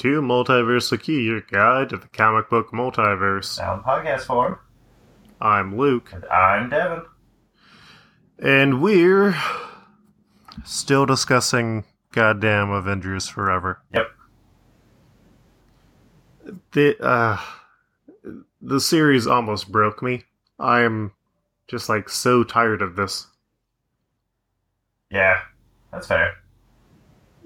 to Multiverse Key, your guide to the comic book multiverse. In podcast form. I'm Luke, And I'm Devin. and we're still discussing goddamn Avengers Forever. Yep. The uh, the series almost broke me. I am just like so tired of this. Yeah, that's fair.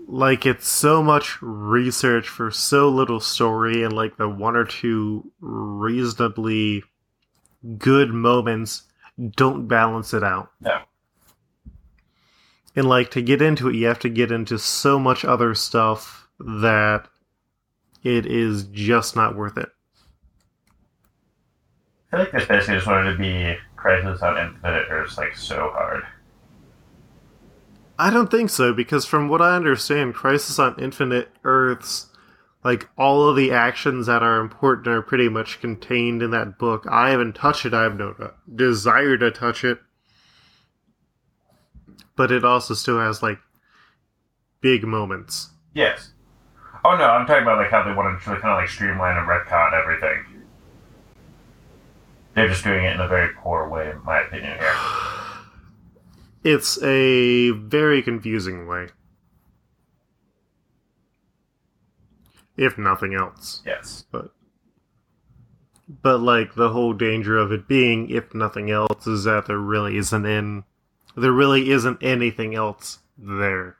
Like it's so much research for so little story and like the one or two reasonably good moments don't balance it out No. and like to get into it you have to get into so much other stuff that it is just not worth it I think this basically just wanted to be Crisis on Infinite Earths like so hard. I don't think so because from what i understand crisis on infinite earths like all of the actions that are important are pretty much contained in that book i haven't touched it i have no uh, desire to touch it but it also still has like big moments Yes. Oh no, I'm talking about like how they wanted to kind of like streamline and retcon everything. They're just doing it in a very poor way, in my opinion. Here. it's a very confusing way. If nothing else. Yes. but but like the whole danger of it being if nothing else is that there really isn't in there really isn't anything else there.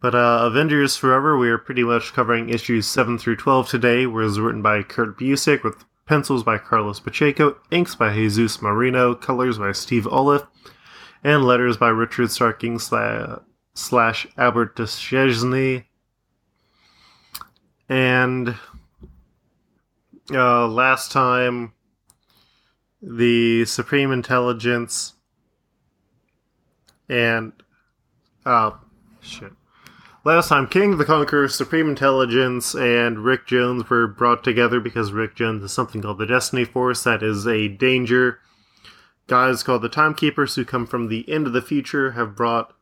But uh avengers forever we are pretty much covering issues 7 through 12 today was written by kurt busiek with pencils by carlos pacheco inks by jesus merino colors by steve oliff and letters by richard starking slash, slash albert Deschesney. and uh, last time the Supreme Intelligence and uh shit. Last time Kang the Conqueror, Supreme Intelligence, and Rick Jones were brought together because Rick Jones is something called the Destiny Force that is a danger. Guys called the Timekeepers who come from the end of the future have brought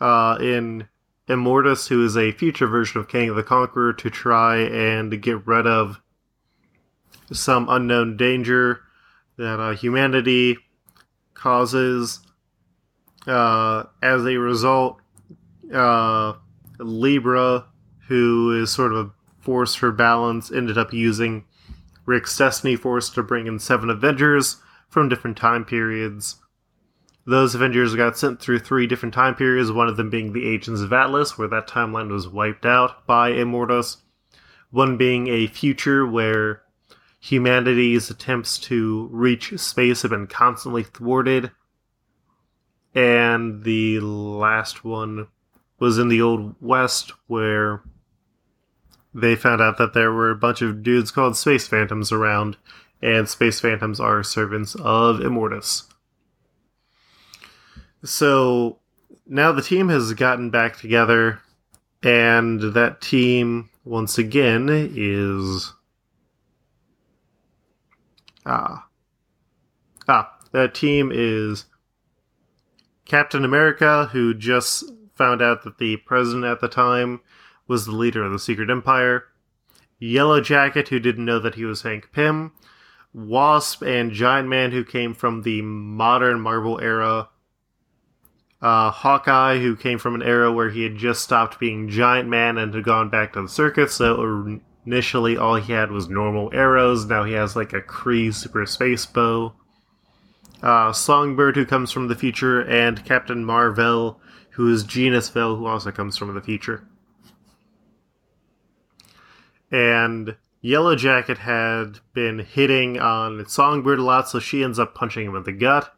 uh in Immortus, who is a future version of Kang of the Conqueror, to try and get rid of some unknown danger that uh, humanity causes. Uh, as a result, uh, Libra, who is sort of a force for balance, ended up using Rick's Destiny Force to bring in seven Avengers from different time periods. Those Avengers got sent through three different time periods, one of them being the Agents of Atlas, where that timeline was wiped out by Immortus. One being a future where humanity's attempts to reach space have been constantly thwarted. And the last one was in the Old West, where they found out that there were a bunch of dudes called Space Phantoms around, and Space Phantoms are servants of Immortus. So now the team has gotten back together, and that team, once again, is. Ah. Ah, that team is Captain America, who just found out that the president at the time was the leader of the Secret Empire. Yellow Jacket, who didn't know that he was Hank Pym. Wasp and Giant Man, who came from the modern Marvel era. Uh, Hawkeye, who came from an era where he had just stopped being Giant Man and had gone back to the circus, so initially all he had was normal arrows. Now he has like a Kree super space bow. Uh, Songbird, who comes from the future, and Captain Marvel, who is Genis-Vell, who also comes from the future. And Yellow Jacket had been hitting on Songbird a lot, so she ends up punching him in the gut.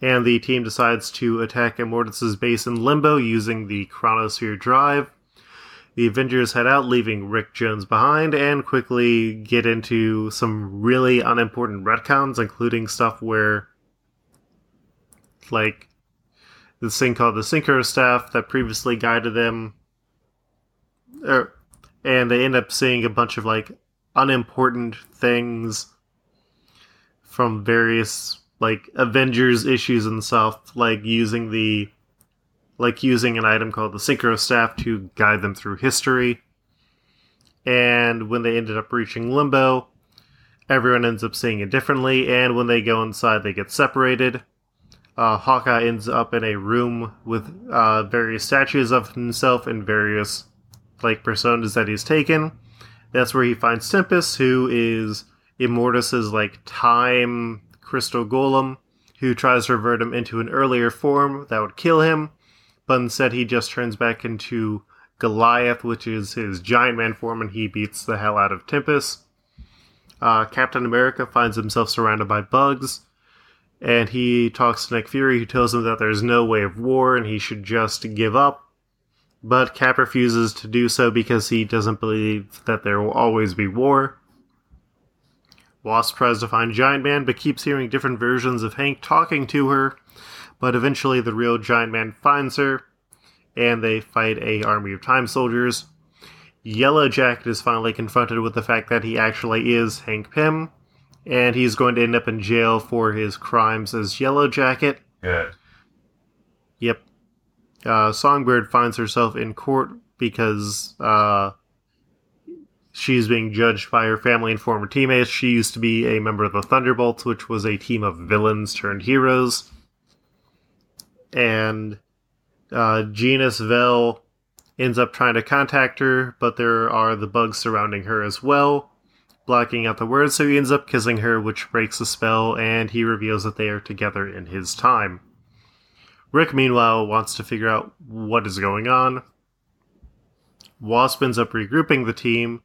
And the team decides to attack Immortus' base in Limbo using the Chronosphere Drive. The Avengers head out, leaving Rick Jones behind, and quickly get into some really unimportant retcons, including stuff where, like, this thing called the Synchro Staff that previously guided them. Er, and they end up seeing a bunch of, like, unimportant things from various like Avengers issues and stuff, like using the like using an item called the Synchro Staff to guide them through history. And when they ended up reaching limbo, everyone ends up seeing it differently, and when they go inside, they get separated. Uh, Hawkeye ends up in a room with uh, various statues of himself and various like personas that he's taken. That's where he finds Tempus, who is Immortus's like time crystal golem, who tries to revert him into an earlier form that would kill him, but instead he just turns back into Goliath, which is his giant man form, and he beats the hell out of Tempus. Uh, Captain America finds himself surrounded by bugs, and he talks to Nick Fury, who tells him that there's no way of war and he should just give up. But Cap refuses to do so because he doesn't believe that there will always be war. Wasp tries to find Giant Man, but keeps hearing different versions of Hank talking to her. But eventually, the real Giant Man finds her, and they fight a army of time soldiers. Yellow Jacket is finally confronted with the fact that he actually is Hank Pym, and he's going to end up in jail for his crimes as Yellow Jacket. Good. Yep. Uh, Songbird finds herself in court because uh, she's being judged by her family and former teammates. She used to be a member of the Thunderbolts, which was a team of villains turned heroes. And uh, Genis-Vell ends up trying to contact her, but there are the bugs surrounding her as well, blocking out the words, so he ends up kissing her, which breaks the spell, and he reveals that they are together in his time. Rick, meanwhile, wants to figure out what is going on. Wasp ends up regrouping the team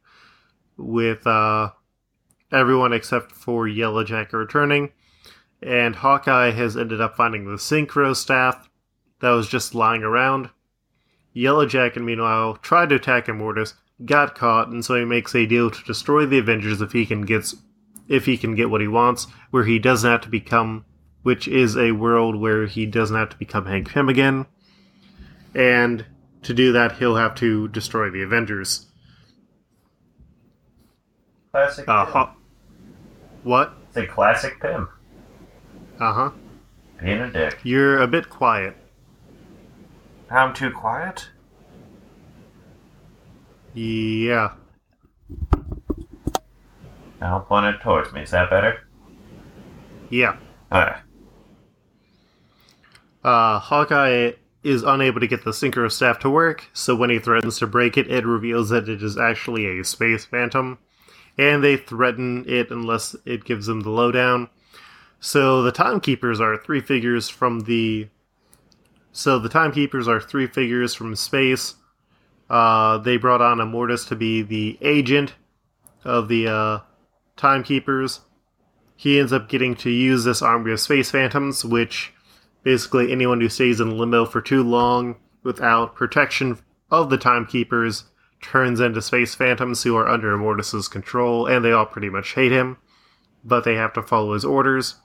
with uh, everyone except for Yellowjacket returning, and Hawkeye has ended up finding the Synchro staff that was just lying around. Yellowjacket, meanwhile, tried to attack Immortus, got caught, and so he makes a deal to destroy the Avengers if he can get if he can get what he wants, where he doesn't have to become which is a world where he doesn't have to become Hank Pym again. And to do that, he'll have to destroy the Avengers. Classic. Uh. Haw- what? It's a classic Pym. Uh huh. Being a dick. You're a bit quiet. I'm too quiet. Yeah. Now point it towards me. Is that better? Yeah. Alright. Uh, Hawkeye is unable to get the Synchro staff to work, so when he threatens to break it, it reveals that it is actually a Space Phantom, and they threaten it unless it gives them the lowdown. So the Timekeepers are three figures from the. So the Timekeepers are three figures from space. Uh, they brought on Immortus to be the agent of the uh, Timekeepers. He ends up getting to use this army of Space Phantoms, which basically anyone who stays in limbo for too long without protection of the timekeepers turns into space phantoms who are under Immortus's control, and they all pretty much hate him, but they have to follow his orders.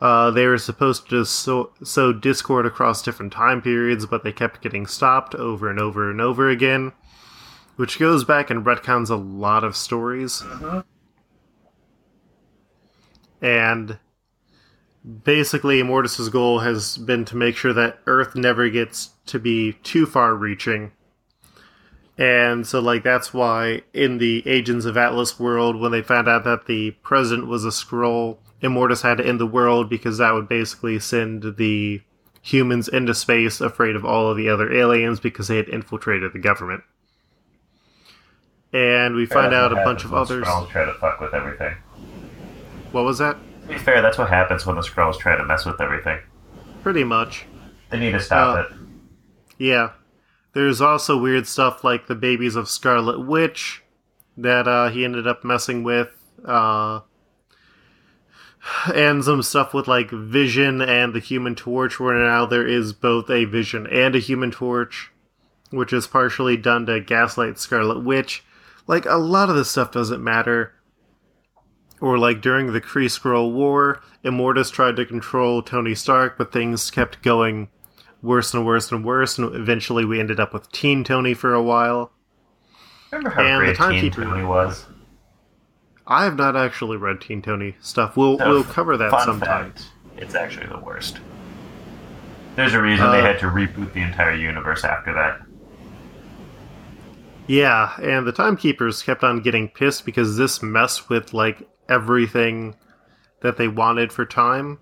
Uh, they were supposed to sow, sow discord across different time periods, but they kept getting stopped over and over and over again, which goes back and retcons a lot of stories. And basically Immortus's goal has been to make sure that Earth never gets to be too far reaching. And so like that's why in the Agents of Atlas world when they found out that the president was a Skrull, Immortus had to end the world because that would basically send the humans into space afraid of all of the other aliens because they had infiltrated the government. And we find out a bunch of others. Try to fuck with everything. What was that? To be fair, that's what happens when the Skrulls try to mess with everything. Pretty much. They need to stop Uh, it. Yeah. There's also weird stuff like the babies of Scarlet Witch that uh, he ended up messing with. Uh, and some stuff with like Vision and the Human Torch, where now there is both a Vision and a Human Torch, which is partially done to gaslight Scarlet Witch. Like, a lot of this stuff doesn't matter. Or like during the Kree Skrull War, Immortus tried to control Tony Stark, but things kept going worse and worse and worse, and eventually we ended up with Teen Tony for a while. Remember how and the great Teen Tony was? I have not actually read Teen Tony stuff. We'll So, we'll cover that sometime. fact, it's actually the worst. There's a reason they Uh, had to reboot the entire universe after that. Yeah, and the timekeepers kept on getting pissed because this messed with like everything that they wanted for time.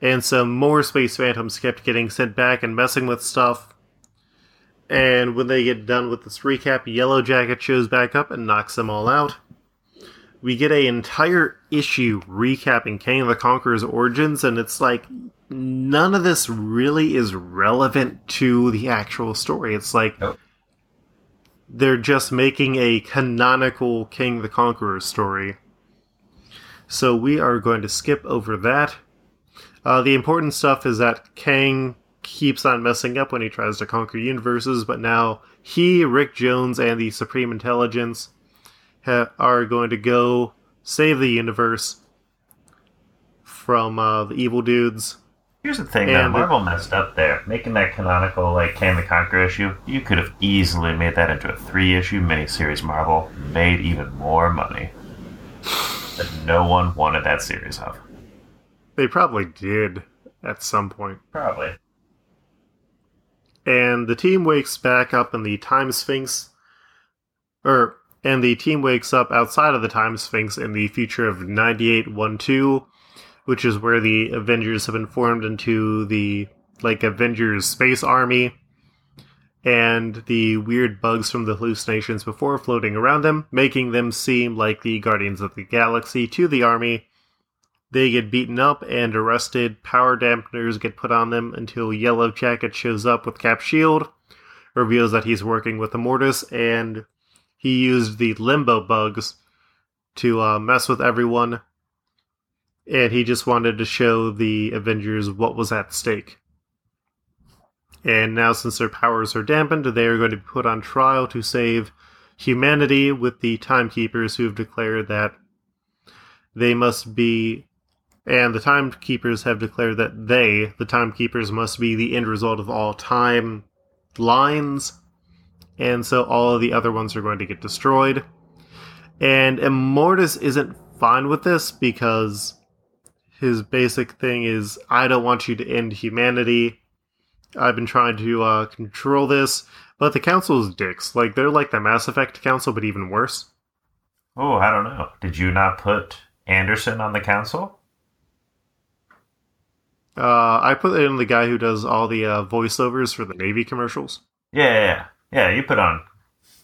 And so more space phantoms kept getting sent back and messing with stuff. And when they get done with this recap, Yellow Jacket shows back up and knocks them all out. We get a entire issue recapping Kang of the Conqueror's origins, and it's like none of this really is relevant to the actual story. It's like they're just making a canonical Kang the Conqueror story. So we are going to skip over that. Uh, the important stuff is that Kang keeps on messing up when he tries to conquer universes, but now he, Rick Jones, and the Supreme Intelligence ha- are going to go save the universe from uh, the evil dudes. Here's the thing, And though. Marvel messed up there. Making that canonical, like, Kang the Conqueror issue, you could have easily made that into a three issue miniseries, Marvel. Made even more money. That no one wanted that series of. They probably did at some point. Probably. and the team wakes back up in the time sphinx or and the team wakes up outside of the time sphinx in the future of 9812 which is where the avengers have been formed into the like avengers space army and the weird bugs from the hallucinations before floating around them making them seem like the guardians of the galaxy to the army they get beaten up and arrested. Power dampeners get put on them until Yellow Jacket shows up with Cap Shield, reveals that he's working with the Mortis, and he used the Limbo bugs to uh, mess with everyone. And he just wanted to show the Avengers what was at stake. And now, since their powers are dampened, they are going to be put on trial to save humanity with the Timekeepers who have declared that they must be and the timekeepers have declared that they, the timekeepers, must be the end result of all time lines, and so all of the other ones are going to get destroyed. And Immortus isn't fine with this because his basic thing is I don't want you to end humanity. I've been trying to uh, control this, but the council is dicks. Like they're like the Mass Effect council, but even worse. Oh, I don't know. Did you not put Anderson on the council? Uh, I put in the guy who does all the uh, voiceovers for the Navy commercials. Yeah, yeah, yeah. You put on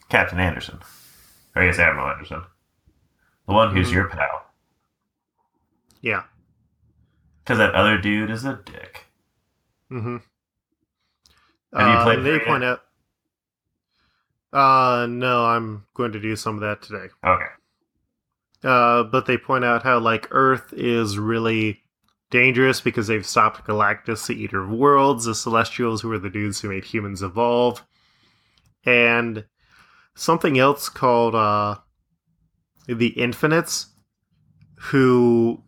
Captain Anderson. Or I guess Admiral Anderson. The one who's Mhm. your pal. Yeah. Because that other dude is a dick. Mm-hmm. Have you uh, played and They point out. Uh, no, I'm going to do some of that today. Okay. Uh, but they point out how like Earth is really dangerous because they've stopped Galactus, the Eater of Worlds, the Celestials, who are the dudes who made humans evolve, and something else called uh, the Infinites, who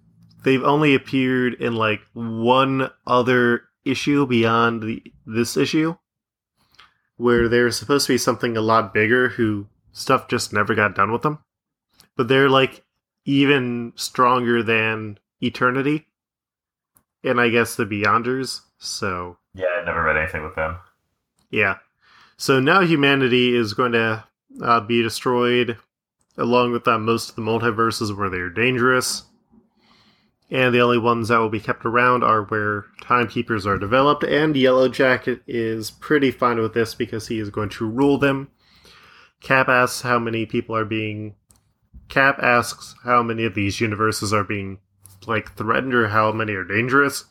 they've only appeared in like one other issue beyond the this issue, where they're supposed to be something a lot bigger. Who stuff just never got done with them, but they're like even stronger than Eternity, and I guess the Beyonders. So Yeah, I never read anything with them. yeah. So now humanity is going to uh, be destroyed, along with uh, most of the multiverses where they're dangerous. And the only ones that will be kept around are where timekeepers are developed, and Yellow Jacket is pretty fine with this because he is going to rule them. Cap asks how many people are being. Cap asks how many of these universes are being, like, threatened or how many are dangerous.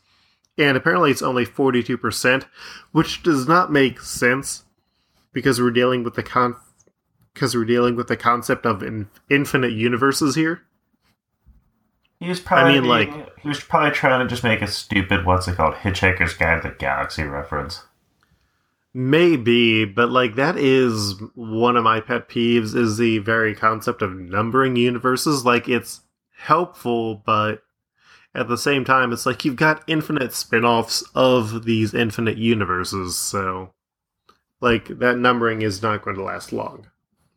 And apparently it's only 42%, which does not make sense because we're dealing with the con because we're dealing with the concept of in- infinite universes here. He was probably mean, like- he was probably trying to just make a stupid what's it called Hitchhiker's Guide to the Galaxy reference. Maybe, but like that is one of my pet peeves is the very concept of numbering universes. Like it's helpful, but at the same time it's like you've got infinite spin-offs of these infinite universes, so like that numbering is not going to last long.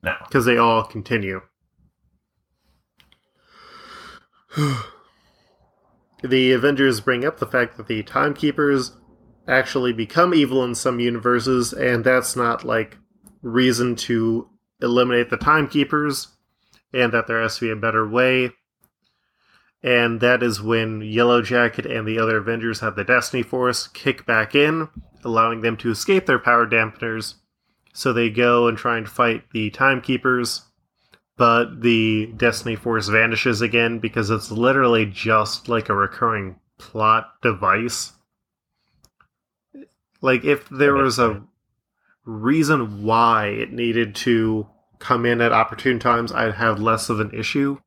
No. because they all continue. the Avengers bring up the fact that the Timekeepers actually become evil in some universes, and that's not like reason to eliminate the timekeepers and that there has to be a better way. And that is when Yellow Jacket and the other Avengers have the Destiny Force kick back in, allowing them to escape their power dampeners. So they go and try and fight the timekeepers, but the Destiny Force vanishes again because it's literally just like a recurring plot device. Like, if there was a reason why it needed to come in at opportune times, I'd have less of an issue.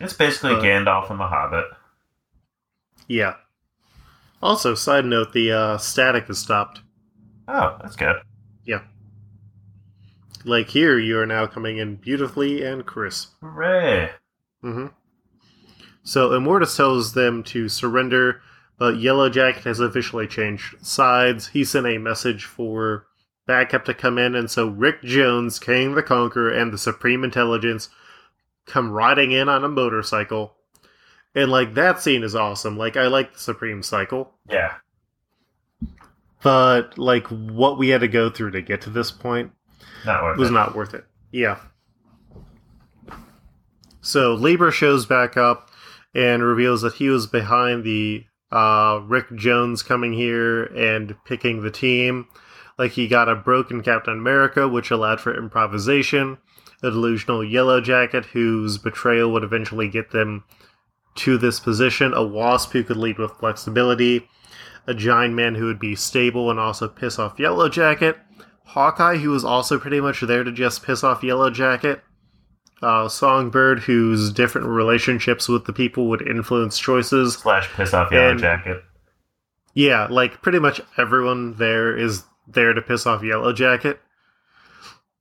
It's basically Uh, Gandalf and the Hobbit. Yeah. Also, side note, the uh, static is stopped. Oh, that's good. Like here, you are now coming in beautifully and crisp. Hooray! hmm So Immortus tells them to surrender, but Yellow Jacket has officially changed sides. He sent a message for backup to come in, and so Rick Jones, Kang the Conqueror, and the Supreme Intelligence come riding in on a motorcycle. And like that scene is awesome. Like I like the Supreme Cycle, Yeah. but like what we had to go through to get to this point Not worth was it. not worth it. Yeah. So Libra shows back up and reveals that he was behind the uh, Rick Jones coming here and picking the team. Like he got a broken Captain America, which allowed for improvisation, a delusional Yellow Jacket whose betrayal would eventually get them to this position, a Wasp who could lead with flexibility, a Giant Man who would be stable and also piss off Yellow Jacket, Hawkeye, who was also pretty much there to just piss off Yellow Jacket. Uh, Songbird, whose different relationships with the people would influence choices. Slash piss off Yellow And- Jacket. Yeah, like pretty much everyone there is there to piss off Yellow Jacket.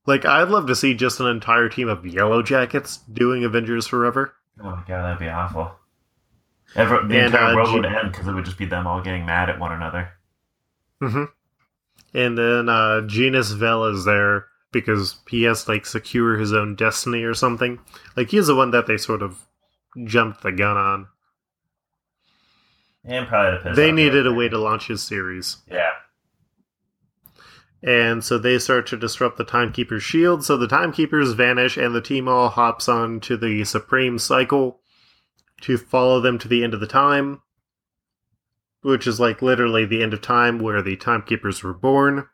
Like, I'd love to see just an entire team of Yellow Jackets doing Avengers Forever. Oh my god, that'd be awful. Every, the And, entire uh, world G- would end because it would just be them all getting mad at one another. hmm And then uh, Genis-Vell is there because he has like secure his own destiny or something. Like he's the one that they sort of jumped the gun on. And probably piss they needed a way to launch his series. Yeah. And so they start to disrupt the Timekeeper's shield. So the Timekeepers vanish, and the team all hops on to the Supreme Cycle to follow them to the end of the time, which is like literally the end of time where the Timekeepers were born.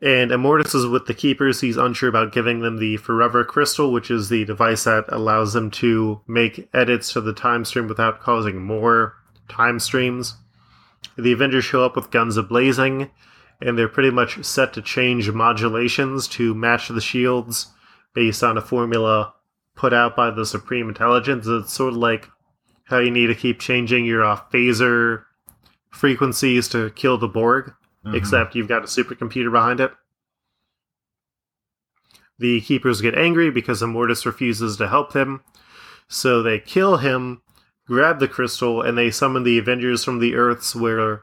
And Immortus is with the Keepers. He's unsure about giving them the Forever Crystal, which is the device that allows them to make edits to the time stream without causing more time streams. The Avengers show up with guns ablazing and they're pretty much set to change modulations to match the shields based on a formula put out by the Supreme Intelligence. It's sort of like how you need to keep changing your uh, phaser frequencies to kill the Borg, Mhm. except you've got a supercomputer behind it. The Keepers get angry because Immortus refuses to help them, so they kill him, grab the crystal, and they summon the Avengers from the Earths where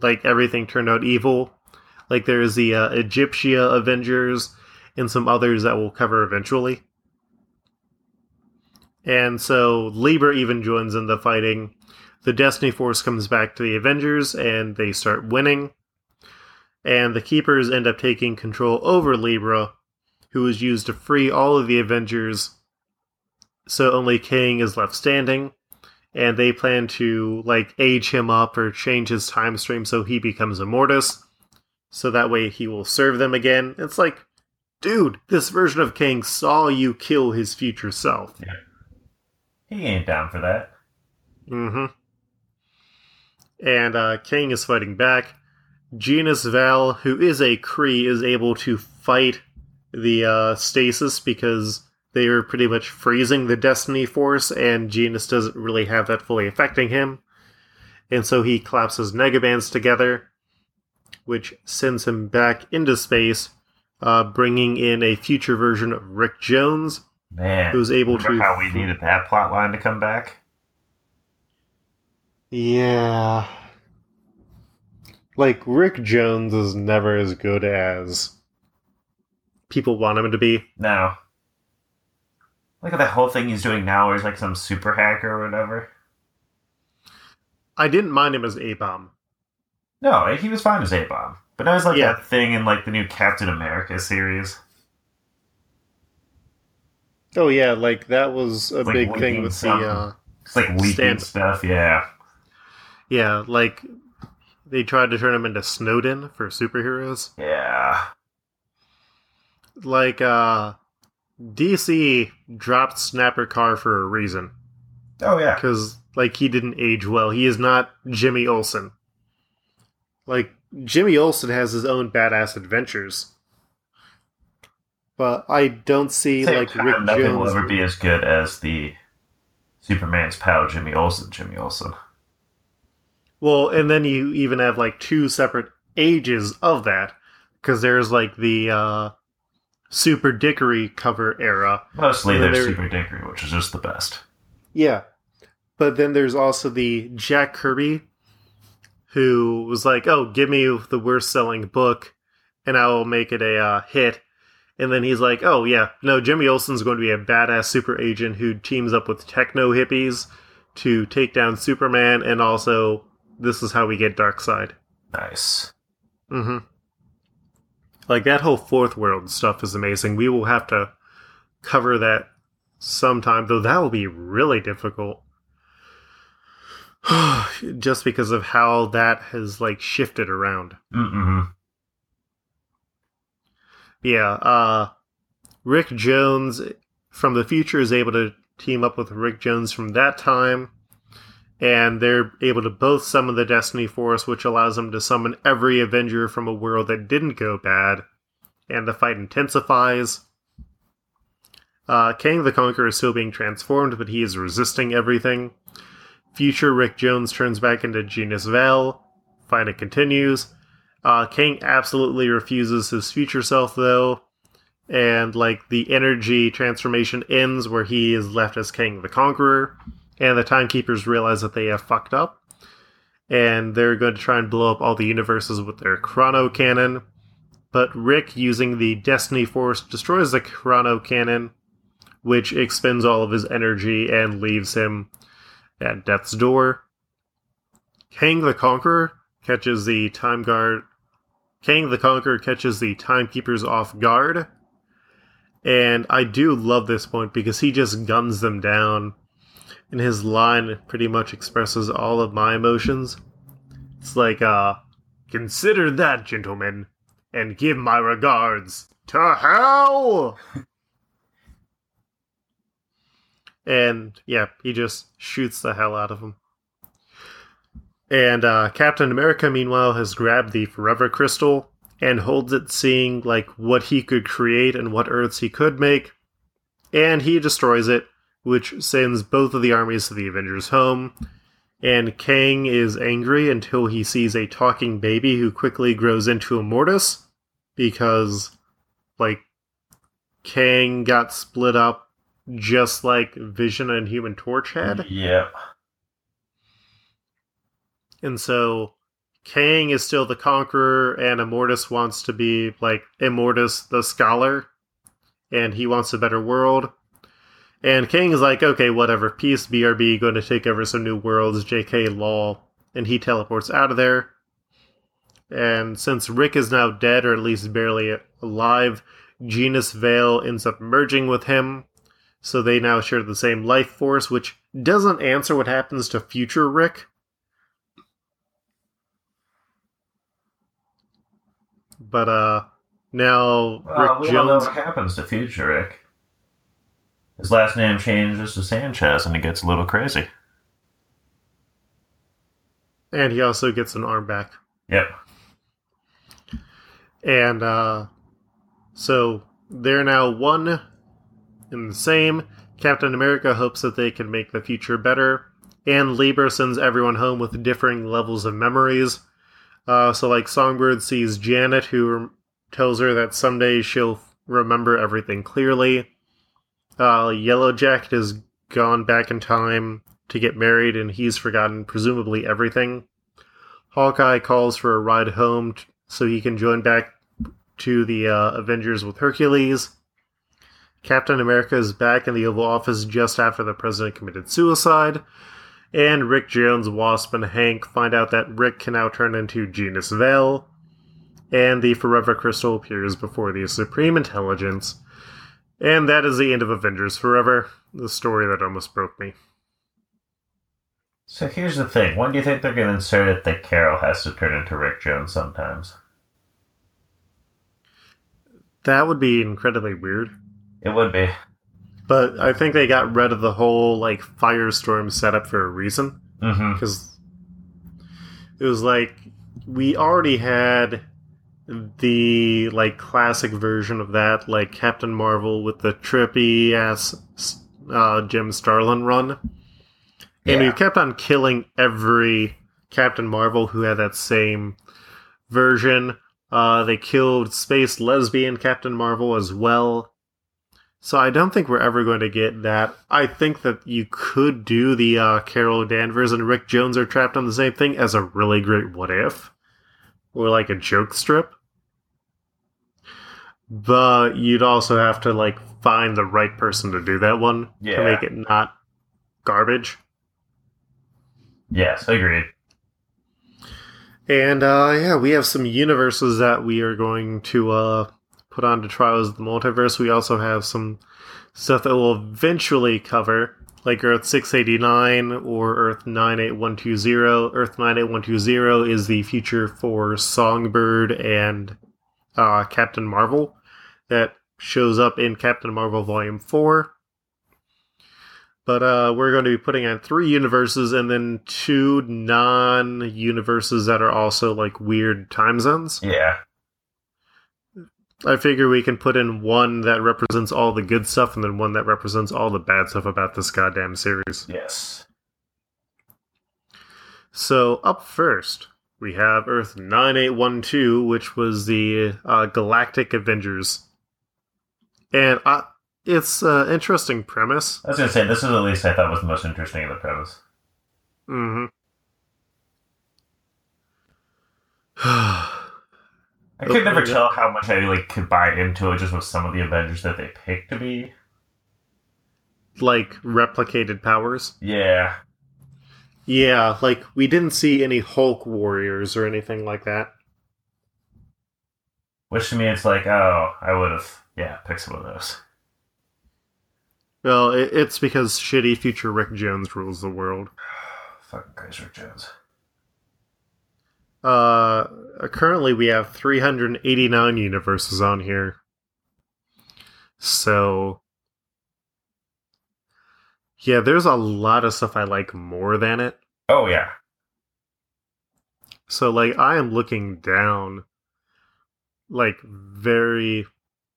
like everything turned out evil. Like there's the uh, Egyptia Avengers and some others that we'll cover eventually. And so Libra even joins in the fighting. The Destiny Force comes back to the Avengers and they start winning. And the Keepers end up taking control over Libra, who is used to free all of the Avengers. So only Kang is left standing and they plan to like age him up or change his time stream so he becomes Immortus. So that way he will serve them again. It's like, dude, this version of Kang saw you kill his future self. He ain't down for that. Mm-hmm. And uh, Kang is fighting back. Genis-Vell, who is a Kree, is able to fight the uh, stasis because they are pretty much freezing the Destiny Force, and Genis doesn't really have that fully affecting him. And so he collapses Negabands together, which sends him back into space, uh, bringing in a future version of Rick Jones, Man. who's able Remember to. how we needed that plot line to come back? Yeah. Like, Rick Jones is never as good as people want him to be. No. Look at that whole thing he's doing now where he's like some super hacker or whatever. I didn't mind him as A Bomb. No, he was fine as A Bomb. But now it's like Yeah. that thing in like the new Captain America series. Oh yeah, like that was a Like big thing with the uh It's like leaking Stand- stuff. Yeah. yeah, like they tried to turn him into Snowden for superheroes. Yeah. Like uh DC dropped Snapper Carr for a reason Oh yeah. cuz like he didn't age well. He is not Jimmy Olsen. Like Jimmy Olsen has his own badass adventures. But I don't see Same like time, Rick nothing will ever be as good as the Superman's pal Jimmy Olsen. Jimmy Olsen. Well, and then you even have like two separate ages of that because there's like the uh Superdickery cover era. Mostly they're- Super Dickory, which is just the best. Yeah. But then there's also the Jack Kirby who was like, "Oh, give me the worst selling book and I will make it a uh, hit." And then he's like, "Oh yeah, no, Jimmy Olsen's going to be a badass super agent who teams up with techno hippies to take down Superman and also this is how we get Darkseid." Nice. Mm-hmm. Like that whole fourth world stuff is amazing. We will have to cover that sometime, though that will be really difficult. Just because of how that has like shifted around. Mm-mm. Yeah, uh Rick Jones from the future is able to team up with Rick Jones from that time. And they're able to both summon the Destiny Force, which allows them to summon every Avenger from a world that didn't go bad. And the fight intensifies. Uh, Kang the Conqueror is still being transformed, but he is resisting everything. Future Rick Jones turns back into Genis-Vell. Fighting continues. Uh, Kang absolutely refuses his future self, though, and like the energy transformation ends where he is left as Kang the Conqueror, and the Timekeepers realize that they have fucked up, and they're going to try and blow up all the universes with their Chrono Cannon. But Rick, using the Destiny Force, destroys the Chrono Cannon, which expends all of his energy and leaves him at death's door. Kang the Conqueror catches the Time Guard. Kang the Conqueror catches the Timekeepers off guard. And I do love this point because he just guns them down. And his line pretty much expresses all of my emotions. It's like, uh, consider that, gentlemen, and give my regards to hell! and yeah, he just shoots the hell out of him. And uh, Captain America, meanwhile, has grabbed the Forever Crystal and holds it, seeing like what he could create and what Earths he could make. And he destroys it, which sends both of the armies to the Avengers home. And Kang is angry until he sees a talking baby who quickly grows into a Mortis because, like, Kang got split up just like Vision and Human Torch had. Yep. And so Kang is still the conqueror, and Immortus wants to be like Immortus the scholar, and he wants a better world. And Kang is like, okay, whatever, peace, BRB, going to take over some new worlds, JK Law, and he teleports out of there. And since Rick is now dead, or at least barely alive, Genis-Vell ends up merging with him. So they now share the same life force, which doesn't answer what happens to future Rick. But uh now Rick Uh, we don't know Jones what happens to future Rick. His last name changes to Sanchez, and he gets a little crazy. and he also gets an arm back. Yep. And uh so they're now one in the same. Captain America hopes that they can make the future better. And Libra sends everyone home with differing levels of memories. Uh, so, like, Songbird sees Janet, who tells her that someday she'll remember everything clearly. Uh, Yellow Jacket has gone back in time to get married, and he's forgotten presumably everything. Hawkeye calls for a ride home t- so he can join back to the uh, Avengers with Hercules. Captain America is back in the Oval Office just after the president committed suicide. And Rick Jones, Wasp, and Hank find out that Rick can now turn into Genis-Vell. and the Forever Crystal appears before the Supreme Intelligence. And that is the end of Avengers Forever, the story that almost broke me. So here's the thing. When do you think they're going to insert it that Carol has to turn into Rick Jones sometimes? That would be incredibly weird. It would be. But I think they got rid of the whole like firestorm setup for a reason. Mm-hmm. Because it was like we already had the like classic version of that, like Captain Marvel with the trippy ass uh, Jim Starlin run, and we kept on killing every Captain Marvel who had that same version. Uh, they killed space lesbian Captain Marvel as well. So I don't think we're ever going to get that. I think that you could do the uh, Carol Danvers and Rick Jones are trapped on the same thing as a really great what if, or like a joke strip. But you'd also have to like find the right person to do that one Yeah. to make it not garbage. Yes, agreed. And uh, yeah, we have some universes that we are going to uh, put on to Trials of the Multiverse. We also have some stuff that we'll eventually cover, like Earth 689 or Earth 98120. Earth 98120 is the future for Songbird and uh, Captain Marvel that shows up in Captain Marvel Volume 4. But uh, we're going to be putting on three universes and then two non universes that are also like weird time zones. Yeah. I figure we can put in one that represents all the good stuff and then one that represents all the bad stuff about this goddamn series. Yes. So, up first, we have Earth 9812, which was the uh, Galactic Avengers. And uh, it's an interesting premise. I was gonna say this is at least I thought was the most interesting of the premise. hmm I could never tell how much I like could buy into it just with some of the Avengers that they picked to be. like replicated powers. Yeah. Yeah, like we didn't see any Hulk warriors or anything like that. Which to me it's like, oh, I would have yeah, picked some of those. Well, it, it's because shitty future Rick Jones rules the world. Fucking Christ Rick Jones. Uh, currently we have 389 universes on here. So, yeah, there's a lot of stuff I like more than it. Oh yeah. So, like, I am looking down, like, very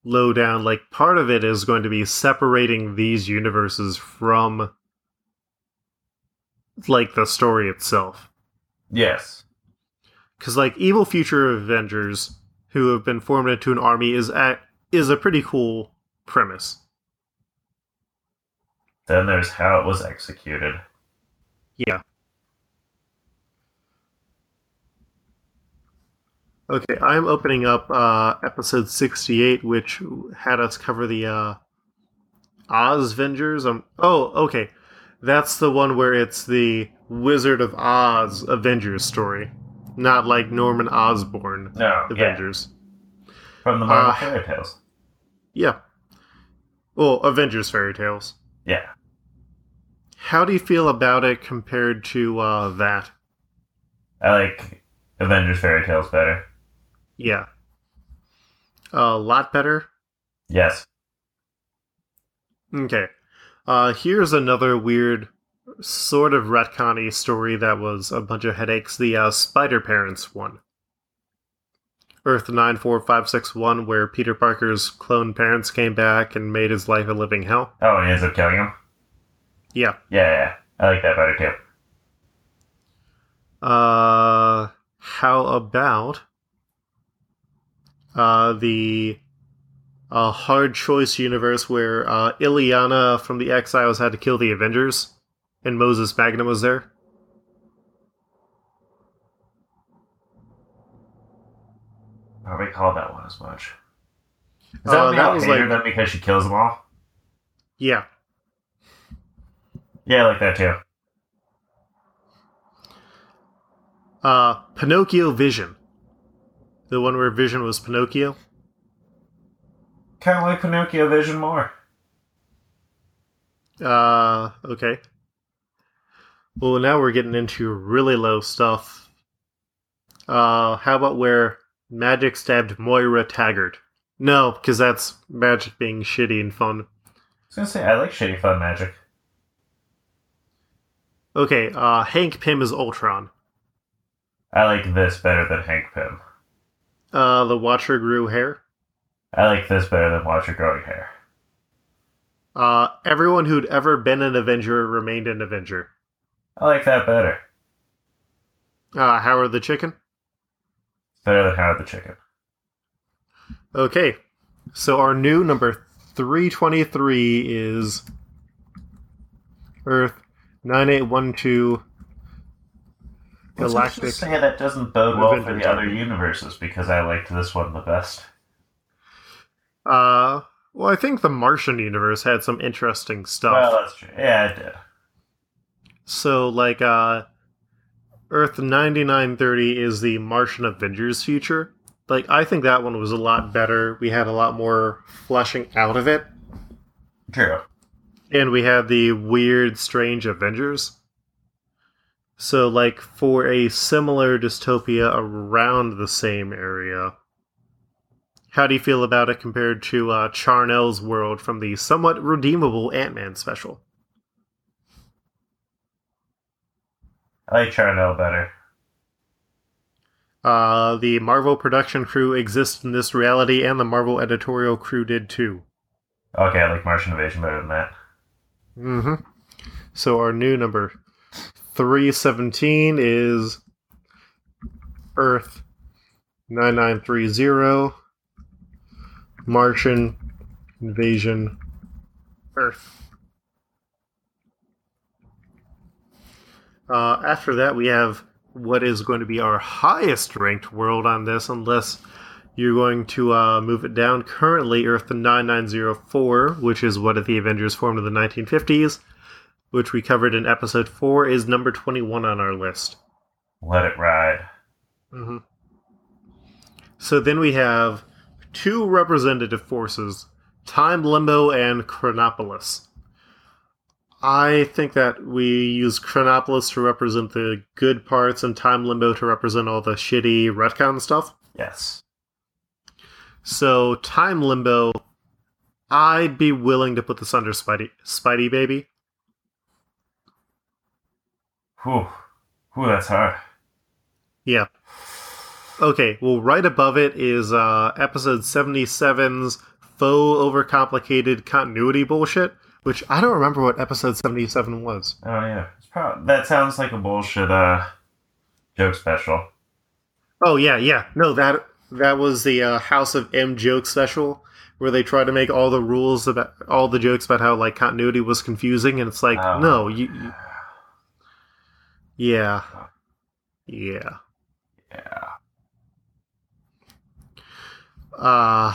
low down. Like, part of it is going to be separating these universes from, like, the story itself. Yes. Because, like, evil future Avengers who have been formed into an army is at, is a pretty cool premise. Then there's how it was executed. Yeah. Okay, I'm opening up uh, episode 68, which had us cover the uh, Oz Avengers. Um, oh, okay. That's the one where it's the Wizard of Oz Avengers story, not like Norman Osborn No, yeah. Avengers. From the Marvel Uh, fairy tales. Yeah. Well, Avengers fairy tales. Yeah. How do you feel about it compared to uh, that? I like Avengers fairy tales better. Yeah. A lot better. Yes. Okay. Uh, here's another weird, sort of retconny story that was a bunch of headaches. The uh, Spider Parents one. Earth 94561, where Peter Parker's clone parents came back and made his life a living hell. Oh, and he ends up killing him? Yeah. Yeah, yeah. I like that better too. Uh, how about uh, the uh, hard choice universe where uh, Ileana from the Exiles had to kill the Avengers, and Moses Magnum was there? I don't recall that one as much. Is that, Uh, that was like- them because she kills them all? Yeah. Yeah, I like that too. Uh, Pinocchio Vision. The one where Vision was Pinocchio? Kind of like Pinocchio Vision more. Uh, okay. Well, now we're getting into really low stuff. Uh, how about where Magic stabbed Moira Taggart? No, because that's Magic being shitty and fun. I was gonna say I like shitty fun magic. Okay, uh, Hank Pym is Ultron. I like this better than Hank Pym. Uh, the Watcher grew hair. I like this better than Watcher growing hair. Uh, everyone who'd ever been an Avenger remained an Avenger. I like that better. Uh, Howard the Chicken. Better than Howard the Chicken. Okay, so our new number 323 is Earth 9812 Let's Galactic. just say that doesn't bode well for the other universes because I liked this one the best. Uh, well, I think the Martian universe had some interesting stuff. Well, that's true. Yeah, it did. So, like, uh, Earth 9930 is the Martian Avengers future. Like, I think that one was a lot better. We had a lot more fleshing out of it. True. and we had the weird, strange Avengers. So, like, for a similar dystopia around the same area, how do you feel about it compared to uh, Charnel's world from the somewhat redeemable Ant Man special? I like Charnel better. Uh, the Marvel production crew exists in this reality, and the Marvel editorial crew did too. Okay, I like Martian Invasion better than that. Mm-hmm. So our new number 317 is Earth 9930 Martian Invasion Earth. Uh, after that, we have what is going to be our highest ranked world on this, unless you're going to uh, move it down. Currently, Earth 9904, which is what the Avengers formed in the 1950s, which we covered in episode 4, is number 21 on our list. Let it ride. hmm So then we have two representative forces Time Limbo and Chronopolis. I think that we use Chronopolis to represent the good parts and Time Limbo to represent all the shitty retcon stuff. Yes. So, Time Limbo, I'd be willing to put this under Spidey, Spidey Baby. Whew. Whew, that's hard. Yeah. Okay, well, right above it is uh, episode 77's faux overcomplicated continuity bullshit, which I don't remember what episode 77 was. Oh yeah. It's prob- that sounds like a bullshit uh joke special. Oh, yeah, yeah. No, that that was the uh, House of M joke special where they try to make all the rules about all the jokes about how like continuity was confusing and it's like, Oh. no, you, you Yeah. Yeah. Yeah. Uh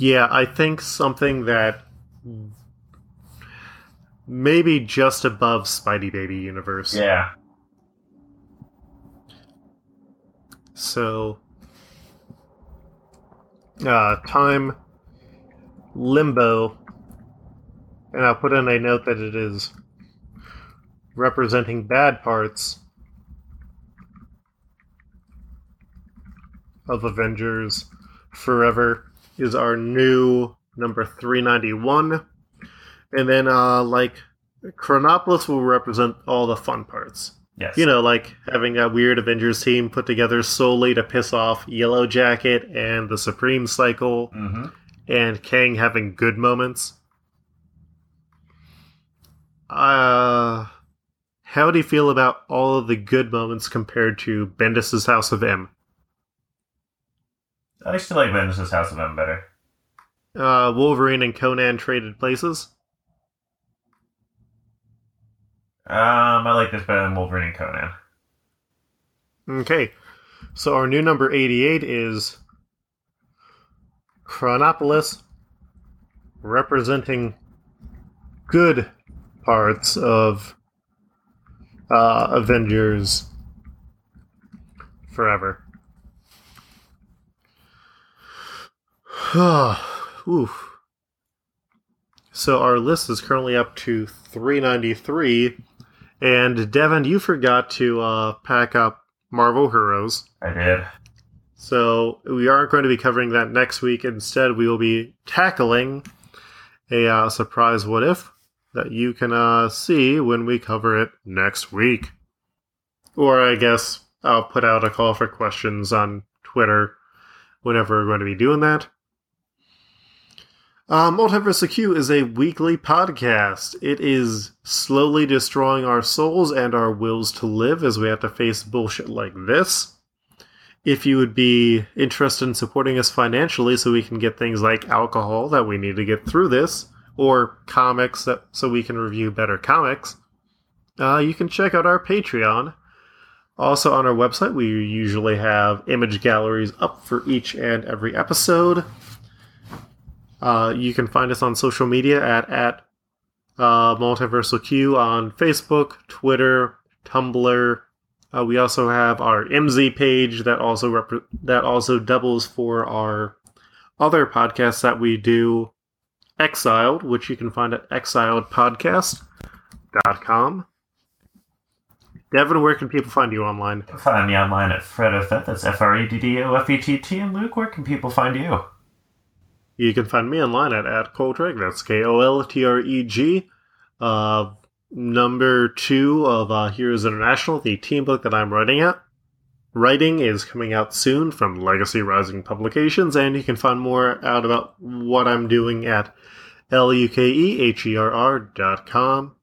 Yeah, I think something that maybe just above Spidey Baby universe. Yeah. So uh time limbo and I'll put in a note that it is representing bad parts of Avengers Forever is our new number 391 and then uh like Chronopolis will represent all the fun parts Yes. you know, like having a weird Avengers team put together solely to piss off Yellow Jacket and the Supreme Cycle, Mm-hmm. and Kang having good moments. Uh, how do you feel about all of the good moments compared to Bendis's House of M? I still like Bendis' House of M better. Uh, Wolverine and Conan traded places. Um, I like this better than Wolverine and Conan. Okay, so our new number 88 is Chronopolis, representing good parts of uh, Avengers forever. Oof. So our list is currently up to 393, and Devin, you forgot to uh, pack up Marvel Heroes. I did. So we aren't going to be covering that next week. Instead, we will be tackling a uh, surprise what if that you can uh, see when we cover it next week. Or I guess I'll put out a call for questions on Twitter whenever we're going to be doing that. Uh, Multiverse Q is a weekly podcast. It is slowly destroying our souls and our wills to live as we have to face bullshit like this. If you would be interested in supporting us financially so we can get things like alcohol that we need to get through this, or comics that, so we can review better comics, uh, you can check out our Patreon. Also, on our website, we usually have image galleries up for each and every episode. Uh, you can find us on social media at at uh, Multiversal Q on Facebook, Twitter, Tumblr. Uh, we also have our MZ page that also rep- that also doubles for our other podcasts that we do. Exiled, which you can find at exiledpodcast.com. Devin, where can people find you online? Find me online at FreddoFett. That's F R E D D O F E T T. And Luke, where can people find you? You can find me online at, at Koltreg. That's K O L T R E G. Uh, number two of uh, Heroes International, the team book that I'm writing at. Writing is coming out soon from Legacy Rising Publications, and you can find more out about what I'm doing at L-U-K-E-H-E-R-R dot com.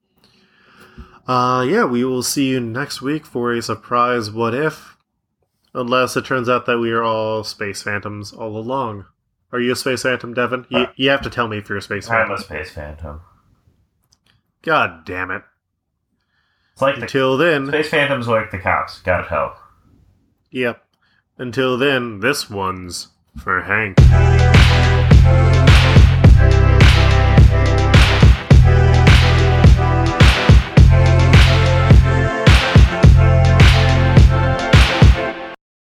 Uh, yeah, we will see you next week for a surprise what if. Unless it turns out that we are all space phantoms all along. Are you a space phantom, Devin? You, Uh, you have to tell me if you're a space Phantom. I'm a space phantom. God damn it. It's like the Until then, space phantoms like the cops. Gotta tell. yep. Until then, this one's for Hank.